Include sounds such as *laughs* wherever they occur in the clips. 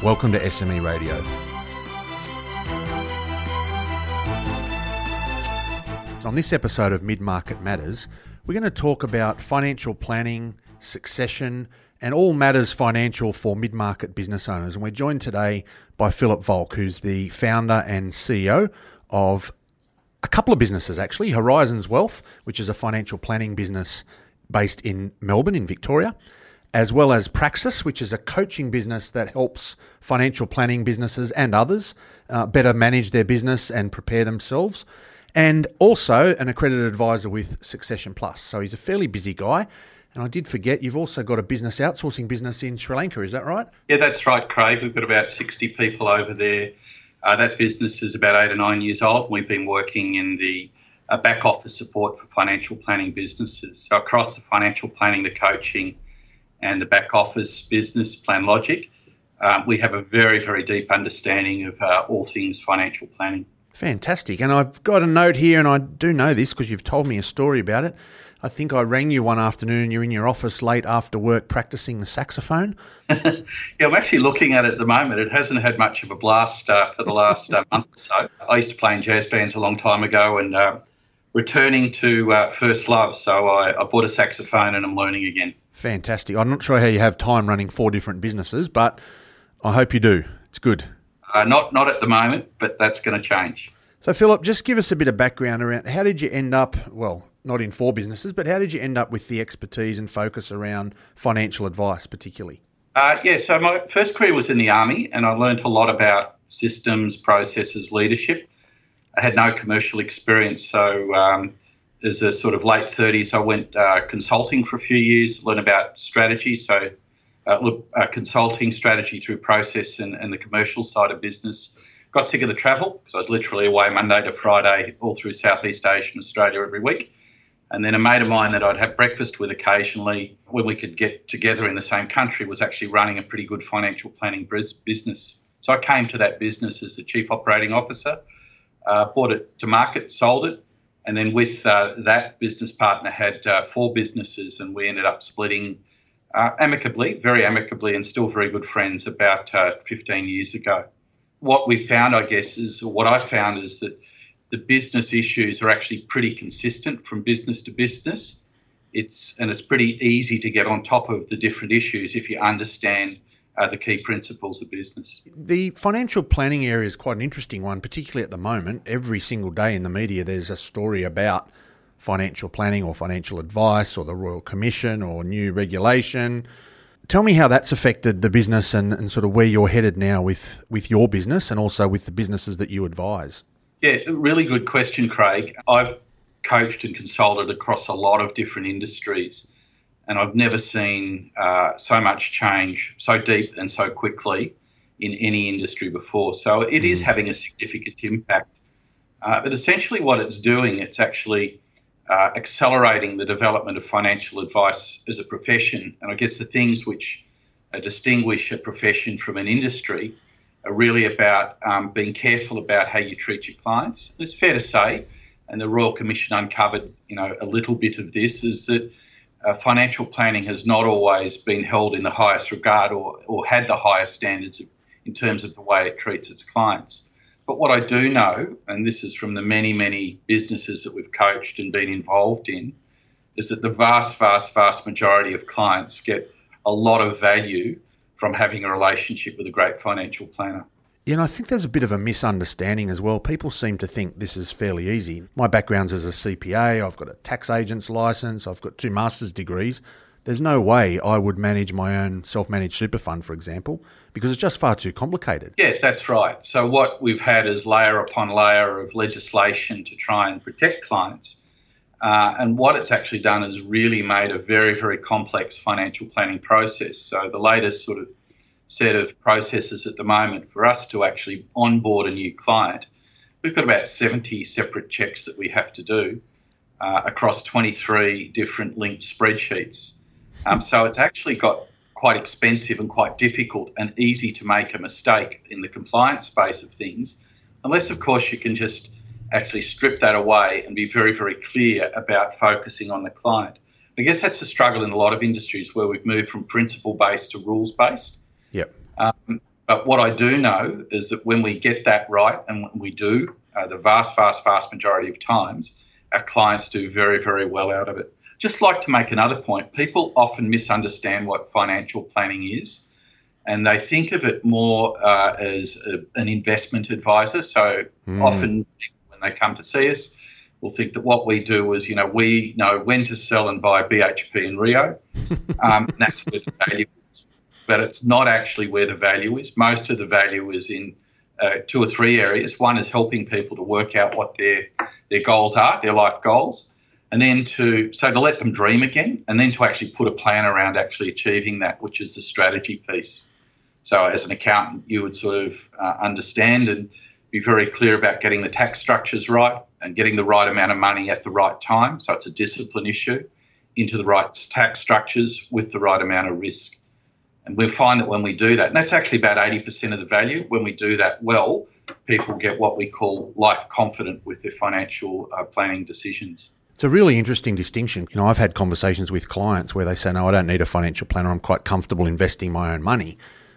Welcome to SME Radio. On this episode of Mid Market Matters, we're going to talk about financial planning, succession, and all matters financial for mid market business owners. And we're joined today by Philip Volk, who's the founder and CEO of a couple of businesses actually Horizons Wealth, which is a financial planning business based in Melbourne, in Victoria, as well as Praxis, which is a coaching business that helps financial planning businesses and others uh, better manage their business and prepare themselves. And also an accredited advisor with Succession Plus. So he's a fairly busy guy. And I did forget, you've also got a business outsourcing business in Sri Lanka, is that right? Yeah, that's right, Craig. We've got about 60 people over there. Uh, that business is about eight or nine years old. We've been working in the uh, back office support for financial planning businesses. So, across the financial planning, the coaching, and the back office business plan logic, um, we have a very, very deep understanding of uh, all things financial planning. Fantastic. And I've got a note here, and I do know this because you've told me a story about it. I think I rang you one afternoon. You're in your office late after work practicing the saxophone. *laughs* yeah, I'm actually looking at it at the moment. It hasn't had much of a blast uh, for the last uh, month or so. I used to play in jazz bands a long time ago and uh, returning to uh, first love. So I, I bought a saxophone and I'm learning again. Fantastic. I'm not sure how you have time running four different businesses, but I hope you do. It's good. Uh, not not at the moment, but that's going to change. So, Philip, just give us a bit of background around how did you end up, well, not in four businesses, but how did you end up with the expertise and focus around financial advice, particularly? Uh, yeah, so my first career was in the Army, and I learned a lot about systems, processes, leadership. I had no commercial experience, so um, as a sort of late 30s, I went uh, consulting for a few years, learn about strategy. So, uh, look, uh, consulting strategy through process and, and, the commercial side of business. Got sick of the travel because I was literally away Monday to Friday all through Southeast Asia and Australia every week. And then a mate of mine that I'd have breakfast with occasionally when we could get together in the same country was actually running a pretty good financial planning business. So I came to that business as the chief operating officer, uh, it to market, sold it, and then with uh, that business partner had uh, four businesses, and we ended up splitting uh, amicably, very amicably, and still very good friends about uh, 15 years ago. What we found, I guess, is what I found is that the business issues are actually pretty consistent from business to business. It's and it's pretty easy to get on top of the different issues if you understand are the key principles of business. The financial planning area is quite an interesting one, particularly at the moment. Every single day in the media, there's a story about financial planning or financial advice or the Royal Commission or new regulation. Tell me how that's affected the business and, and sort of where you're headed now with, with your business and also with the businesses that you advise. Yeah, really good question, Craig. I've coached and consulted across a lot of different industries and I've never seen uh, so much change so deep and so quickly in any industry before. So it is mm. having a significant impact. Uh, but essentially, what it's doing, it's actually uh, accelerating the development of financial advice as a profession. And I guess the things which uh, distinguish a profession from an industry are really about um, being careful about how you treat your clients. It's fair to say, and the Royal Commission uncovered, you know, a little bit of this, is that uh, financial planning has not always been held in the highest regard or, or had the highest standards in terms of the way it treats its clients. But what I do know, and this is from the many, many businesses that we've coached and been involved in, is that the vast, vast, vast majority of clients get a lot of value from having a relationship with a great financial planner. Yeah, and I think there's a bit of a misunderstanding as well. People seem to think this is fairly easy. My background's as a CPA, I've got a tax agent's license, I've got two master's degrees. There's no way I would manage my own self managed super fund, for example, because it's just far too complicated. Yeah, that's right. So, what we've had is layer upon layer of legislation to try and protect clients. Uh, and what it's actually done is really made a very, very complex financial planning process. So, the latest sort of set of processes at the moment for us to actually onboard a new client. We've got about 70 separate checks that we have to do uh, across 23 different linked spreadsheets. Um, so it's actually got quite expensive and quite difficult and easy to make a mistake in the compliance space of things, unless, of course, you can just actually strip that away and be very, very clear about focusing on the client. I guess that's the struggle in a lot of industries where we've moved from principle based to rules based. Yep. Um, but what I do know is that when we get that right, and we do, uh, the vast, vast, vast majority of times, our clients do very, very well out of it. Just like to make another point people often misunderstand what financial planning is, and they think of it more uh, as a, an investment advisor. So mm. often when they come to see us, will think that what we do is, you know, we know when to sell and buy BHP and Rio. *laughs* Um, and that's the value But it's not actually where the value is. Most of the value is in uh, two or three areas. One is helping people to work out what their their goals are, their life goals, and then to so to let them dream again, and then to actually put a plan around actually achieving that, which is the strategy piece. So as an accountant, you would sort of uh, understand and be very clear about getting the tax structures right and getting the right amount of money at the right time. So it's a discipline issue into the right tax structures with the right amount of risk. And we find that when we do that, and that's actually about 80% of the value, when we do that well, people get what we call life confident with their financial uh, planning decisions. It's a really interesting distinction. You know, I've had conversations with clients where they say, no, I don't need a financial planner. I'm quite comfortable investing my own money.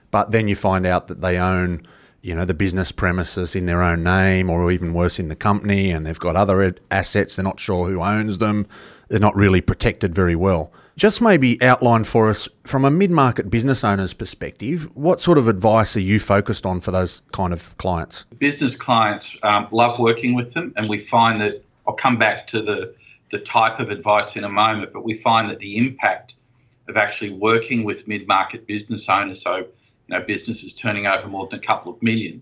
But then you find out that they own you know the business premises in their own name or even worse in the company and they've got other assets they're not sure who owns them they're not really protected very well just maybe outline for us from a mid-market business owner's perspective what sort of advice are you focused on for those kind of clients business clients um, love working with them and we find that i'll come back to the the type of advice in a moment but we find that the impact of actually working with mid-market business owners so you know, businesses turning over more than a couple of million,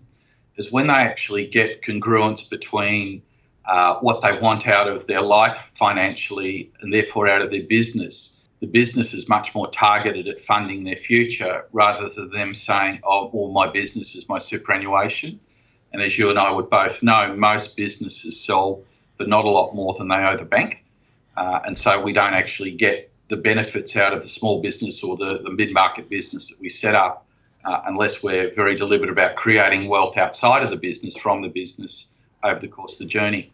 is when they actually get congruence between uh, what they want out of their life financially and therefore out of their business. The business is much more targeted at funding their future rather than them saying, oh, well, my business is my superannuation. And as you and I would both know, most businesses sell for not a lot more than they owe the bank. Uh, and so we don't actually get the benefits out of the small business or the, the mid market business that we set up uh, unless we're very deliberate about creating wealth outside of the business from the business over the course of the journey.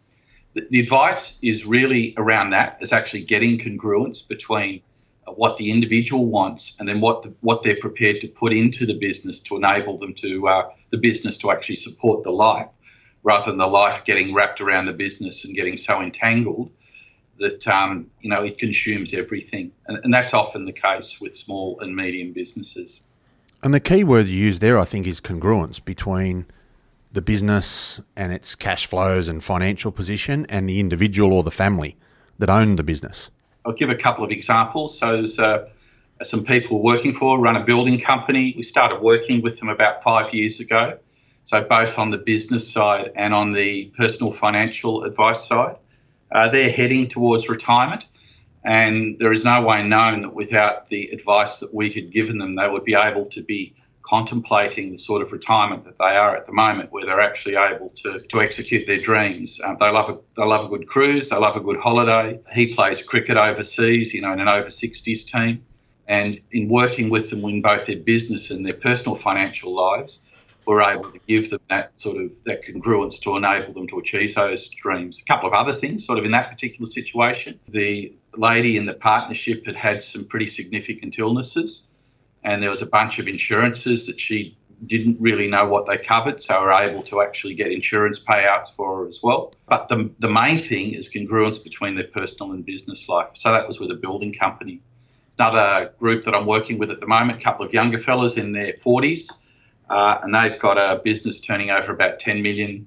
The, the advice is really around that, is actually getting congruence between what the individual wants and then what the, what they're prepared to put into the business to enable them to uh, the business to actually support the life, rather than the life getting wrapped around the business and getting so entangled that um, you know it consumes everything, and, and that's often the case with small and medium businesses. And the key word you use there, I think, is congruence between the business and its cash flows and financial position and the individual or the family that own the business. I'll give a couple of examples. So there's uh, some people working for run a building company. We started working with them about five years ago. So both on the business side and on the personal financial advice side, uh, they're heading towards retirement. And there is no way known that without the advice that we had given them, they would be able to be contemplating the sort of retirement that they are at the moment, where they're actually able to, to execute their dreams. Um, they love a they love a good cruise, they love a good holiday. He plays cricket overseas, you know, in an over 60s team. And in working with them in both their business and their personal financial lives, we're able to give them that sort of that congruence to enable them to achieve those dreams. A couple of other things, sort of in that particular situation, the lady in the partnership had had some pretty significant illnesses, and there was a bunch of insurances that she didn't really know what they covered, so we're able to actually get insurance payouts for her as well. But the, the main thing is congruence between their personal and business life. So that was with a building company. Another group that I'm working with at the moment, a couple of younger fellas in their 40s, uh, and they've got a business turning over about 10 million,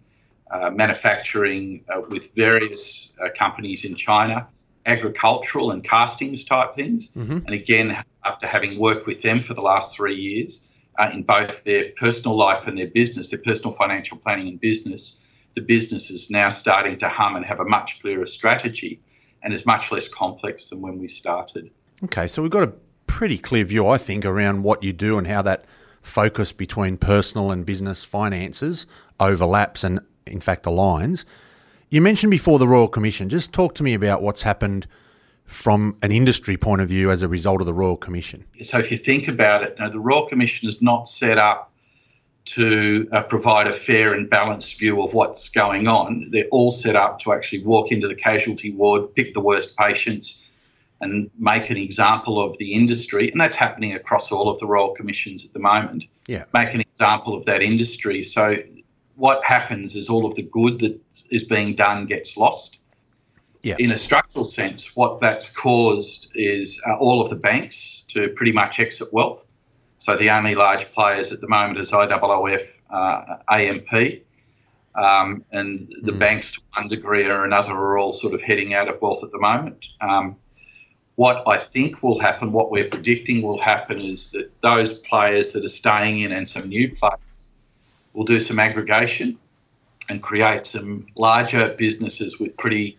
uh, manufacturing uh, with various uh, companies in China agricultural and castings type things. Mm-hmm. And again, after having worked with them for the last three years uh, in both their personal life and their business, their personal financial planning and business, the business is now starting to hum and have a much clearer strategy and is much less complex than when we started. Okay, so we've got a pretty clear view, I think, around what you do and how that focus between personal and business finances overlaps and, in fact, aligns. You mentioned before the Royal Commission. Just talk to me about what's happened from an industry point of view as a result of the Royal Commission. So, if you think about it, now, the Royal Commission is not set up to uh, provide a fair and balanced view of what's going on. They're all set up to actually walk into the casualty ward, pick the worst patients, and make an example of the industry. And that's happening across all of the Royal Commissions at the moment. Yeah. Make an example of that industry. So, what happens is all of the good that is being done gets lost. Yeah. In a structural sense, what that's caused is uh, all of the banks to pretty much exit wealth. So the only large players at the moment is IOOF, uh, AMP, um, and the mm. banks to one degree or another are all sort of heading out of wealth at the moment. Um, what I think will happen, what we're predicting will happen, is that those players that are staying in and some new players will do some aggregation and create some larger businesses with pretty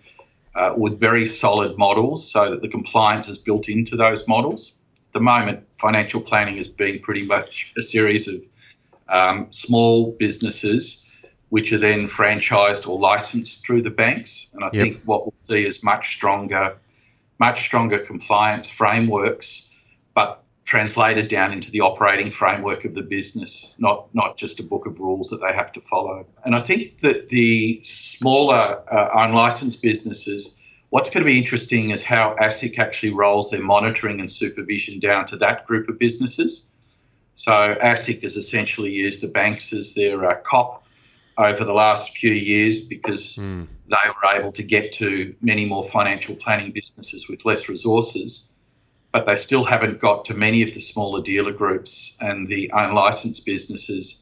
uh, with very solid models so that the compliance is built into those models. At the moment, financial planning has been pretty much a series of um, small businesses which are then franchised or licensed through the banks. And I yep. think what we'll see is much stronger, much stronger compliance frameworks, but translated down into the operating framework of the business, not not just a book of rules that they have to follow. And I think that the smaller uh, unlicensed businesses, what's going to be interesting is how ASIC actually rolls their monitoring and supervision down to that group of businesses. So ASIC has essentially used the banks as their uh, cop over the last few years because mm. they were able to get to many more financial planning businesses with less resources but they still haven't got to many of the smaller dealer groups and the unlicensed businesses,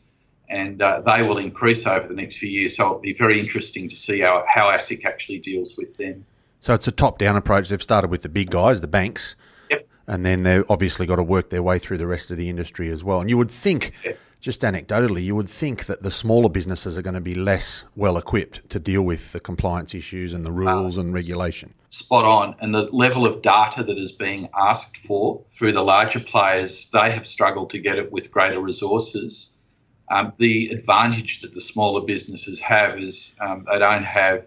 and uh, they will increase over the next few years. So it'll be very interesting to see how, how ASIC actually deals with them. So it's a top-down approach. They've started with the big guys, the banks, yep. and then they've obviously got to work their way through the rest of the industry as well. And you would think. Yep just anecdotally, you would think that the smaller businesses are going to be less well equipped to deal with the compliance issues and the rules uh, and regulation. Spot on. And the level of data that is being asked for through the larger players, they have struggled to get it with greater resources. Um, the advantage that the smaller businesses have is um, they don't have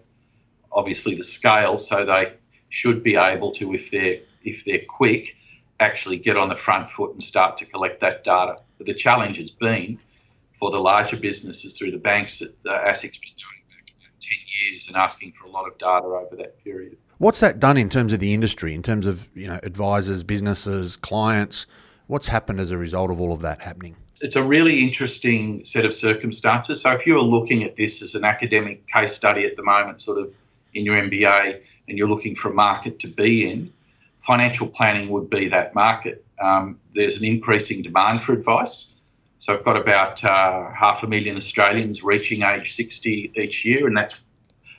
obviously the scale, so they should be able to, if they're if they're quick, actually get on the front foot and start to collect that data. But the challenge has been for the larger businesses through the banks that uh, ASIC's been doing for 10 years and asking for a lot of data over that period. What's that done in terms of the industry, in terms of you know advisors, businesses, clients? What's happened as a result of all of that happening? It's a really interesting set of circumstances. So if you're looking at this as an academic case study at the moment, sort of in your MBA, and you're looking for a market to be in, financial planning would be that market. Um, there's an increasing demand for advice. So I've got about uh, half a million Australians reaching age 60 each year, and that's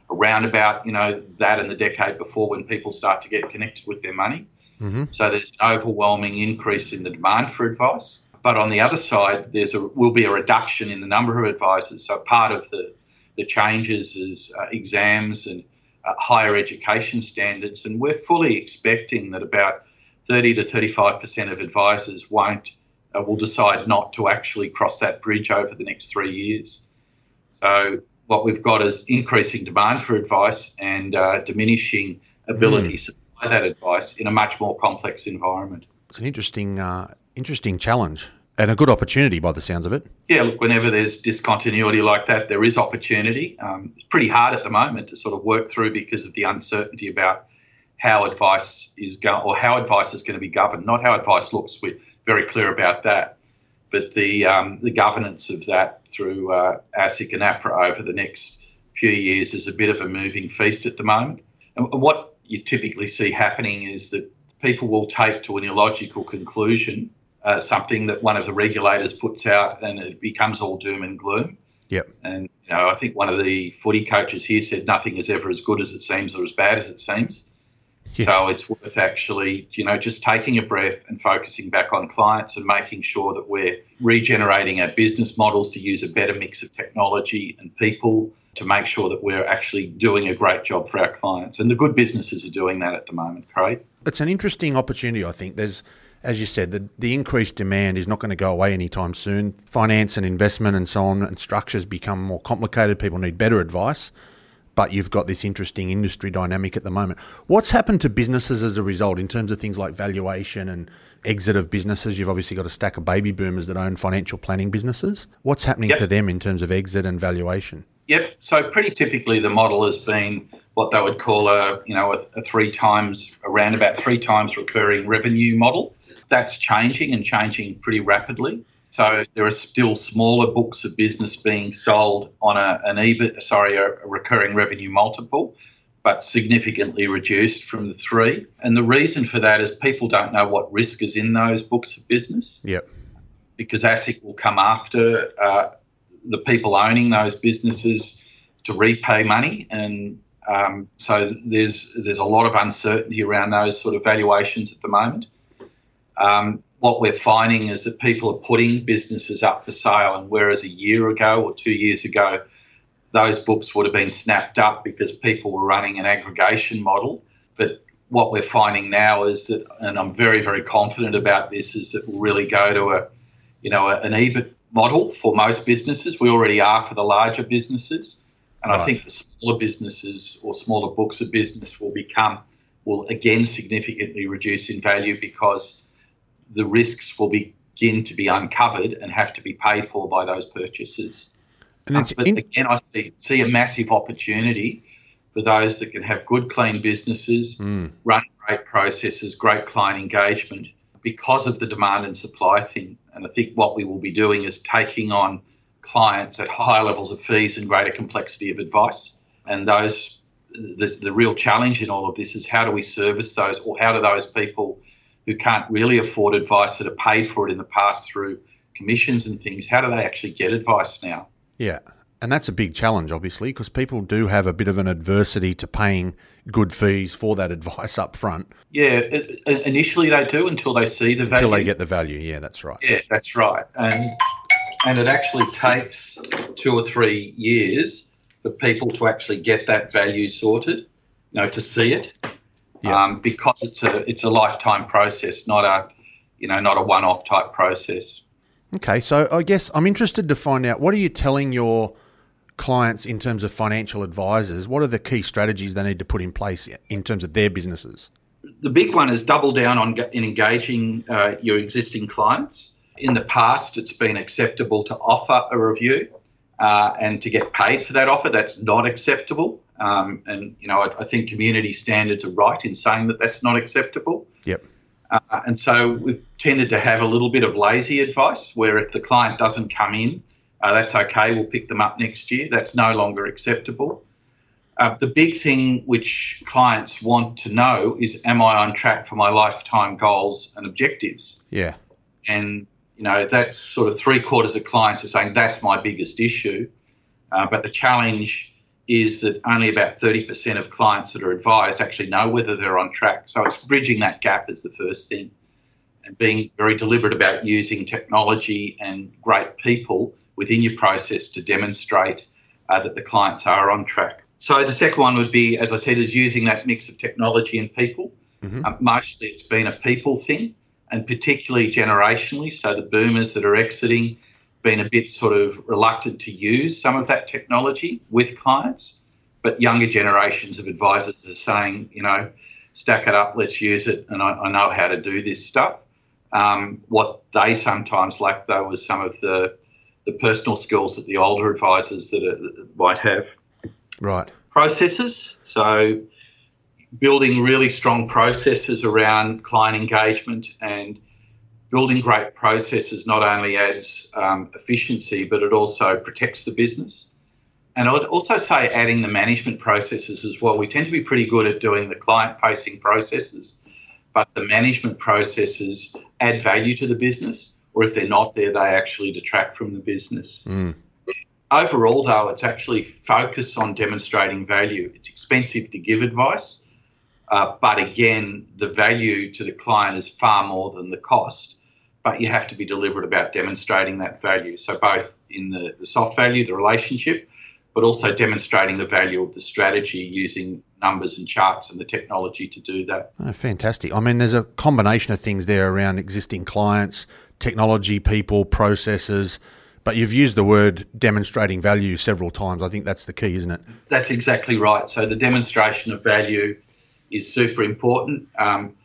around about you know that and the decade before when people start to get connected with their money. Mm-hmm. So there's an overwhelming increase in the demand for advice. But on the other side, there's a will be a reduction in the number of advisors. So part of the the changes is uh, exams and higher education standards, and we're fully expecting that about 30 to 35 percent of advisors won't uh, will decide not to actually cross that bridge over the next three years. So what we've got is increasing demand for advice and uh, diminishing ability mm. to supply that advice in a much more complex environment. It's an interesting, uh, interesting challenge and a good opportunity by the sounds of it. Yeah, look, whenever there's discontinuity like that, there is opportunity. Um, it's pretty hard at the moment to sort of work through because of the uncertainty about how advice is going or how advice is going to be governed, not how advice looks. We're very clear about that, but the um, the governance of that through uh, ASIC and APRA over the next few years is a bit of a moving feast at the moment. And what you typically see happening is that people will take to an illogical conclusion uh, something that one of the regulators puts out and it becomes all doom and gloom. Yep. And you know, I think one of the footy coaches here said nothing is ever as good as it seems or as bad as it seems. Yeah. So it's worth actually, you know, just taking a breath and focusing back on clients and making sure that we're regenerating our business models to use a better mix of technology and people to make sure that we're actually doing a great job for our clients. And the good businesses are doing that at the moment, Craig. It's an interesting opportunity, I think. There's as you said, the, the increased demand is not going to go away anytime soon. Finance and investment and so on and structures become more complicated. People need better advice, but you've got this interesting industry dynamic at the moment. What's happened to businesses as a result in terms of things like valuation and exit of businesses? You've obviously got a stack of baby boomers that own financial planning businesses. What's happening yep. to them in terms of exit and valuation? Yep. So pretty typically, the model has been what they would call a you know a, a three times around about three times recurring revenue model. That's changing and changing pretty rapidly. So there are still smaller books of business being sold on a, an EBIT, sorry, a, a recurring revenue multiple, but significantly reduced from the three. And the reason for that is people don't know what risk is in those books of business. Yep. Because ASIC will come after uh, the people owning those businesses to repay money, and um, so there's there's a lot of uncertainty around those sort of valuations at the moment. Um, what we're finding is that people are putting businesses up for sale, and whereas a year ago or two years ago, those books would have been snapped up because people were running an aggregation model, but what we're finding now is that, and I'm very very confident about this, is that we'll really go to a you know an EBIT model for most businesses. We already are for the larger businesses. And right. I think the smaller businesses or smaller books of business will become, will again significantly reduce in value because the risks will begin to be uncovered and have to be paid for by those purchasers. And um, but in- again, I see, see a massive opportunity for those that can have good, clean businesses, mm. run great processes, great client engagement because of the demand and supply thing. And I think what we will be doing is taking on clients at higher levels of fees and greater complexity of advice. And those, the, the real challenge in all of this is how do we service those, or how do those people who can't really afford advice that are paid for it in the past through commissions and things, how do they actually get advice now? Yeah. And that's a big challenge, obviously, because people do have a bit of an adversity to paying good fees for that *laughs* advice up front. Yeah, initially they do until they see the value. Until they get the value, yeah, that's right. Yeah, that's right. And and it actually takes two or three years for people to actually get that value sorted, you know, to see it, yeah. um, because it's a it's a lifetime process, not a you know not a one off type process. Okay, so I guess I'm interested to find out what are you telling your clients in terms of financial advisors? What are the key strategies they need to put in place in terms of their businesses? The big one is double down on in engaging uh, your existing clients. In the past, it's been acceptable to offer a review uh, and to get paid for that offer. That's not acceptable. Um, and you know, I, I, think community standards are right in saying that that's not acceptable. Yep. Uh, and so we've tended to have a little bit of lazy advice, where if the client doesn't come in uh, that's okay. We'll pick them up next year. That's no longer acceptable. Uh, the big thing which clients want to know is, am I on track for my lifetime goals and objectives? Yeah. And you know that's sort of three quarters of clients are saying that's my biggest issue. Uh, but the challenge is that only about 30% of clients that are advised actually know whether they're on track. So it's bridging that gap is the first thing, and being very deliberate about using technology and great people within your process to demonstrate uh, that the clients are on track. So the second one would be, as I said, is using that mix of technology and people. Mm-hmm. Uh, mostly it's been a people thing, and particularly generationally. So the boomers that are exiting, been a bit sort of reluctant to use some of that technology with clients, but younger generations of advisors are saying, you know, stack it up, let's use it, and I, I know how to do this stuff. Um, what they sometimes lack, though, is some of the the personal skills that the older advisors that, are, that might have. Right. Processes. So building really strong processes around client engagement and building great processes not only adds um, efficiency, but it also protects the business. And I would also say adding the management processes as well. We tend to be pretty good at doing the client facing processes, but the management processes add value to the business or if they're not there, they actually detract from the business. Mm. Overall, though, it's actually focused on demonstrating value. It's expensive to give advice, uh, but again, the value to the client is far more than the cost. But you have to be deliberate about demonstrating that value. So, both in the, the soft value, the relationship, but also demonstrating the value of the strategy using numbers and charts and the technology to do that. Oh, fantastic. I mean, there's a combination of things there around existing clients, technology, people, processes. But you've used the word demonstrating value several times. I think that's the key, isn't it? That's exactly right. So the demonstration of value is super important. Um,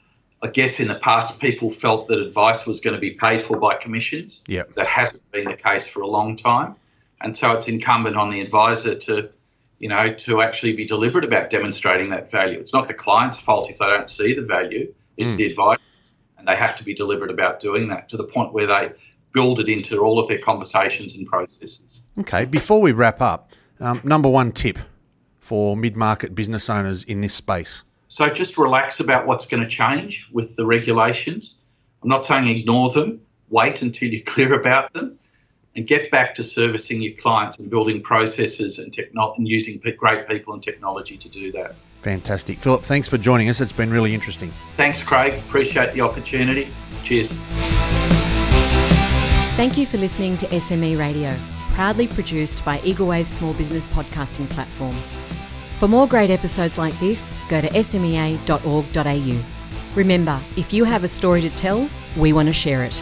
I guess in the past, people felt that advice was going to be paid for by commissions. Yep. That hasn't been the case for a long time. And so it's incumbent on the advisor to, you know, to actually be deliberate about demonstrating that value. It's not the client's fault if they don't see the value, it's mm. the advisor. And they have to be deliberate about doing that to the point where they build it into all of their conversations and processes. Okay, before we wrap up, um, number one tip for mid market business owners in this space? So just relax about what's going to change with the regulations. I'm not saying ignore them, wait until you're *laughs* clear about them, and get back to servicing your clients and building processes and, techno- and using great people and technology to do that. Fantastic. Philip, thanks for joining us. It's been really interesting. Thanks, Craig. Appreciate the opportunity. Cheers. Thank you for listening to SME Radio, proudly produced by Eagle Wave Small Business Podcasting Platform. For more great episodes like this, go to smea.org.au. Remember, if you have a story to tell, we want to share it.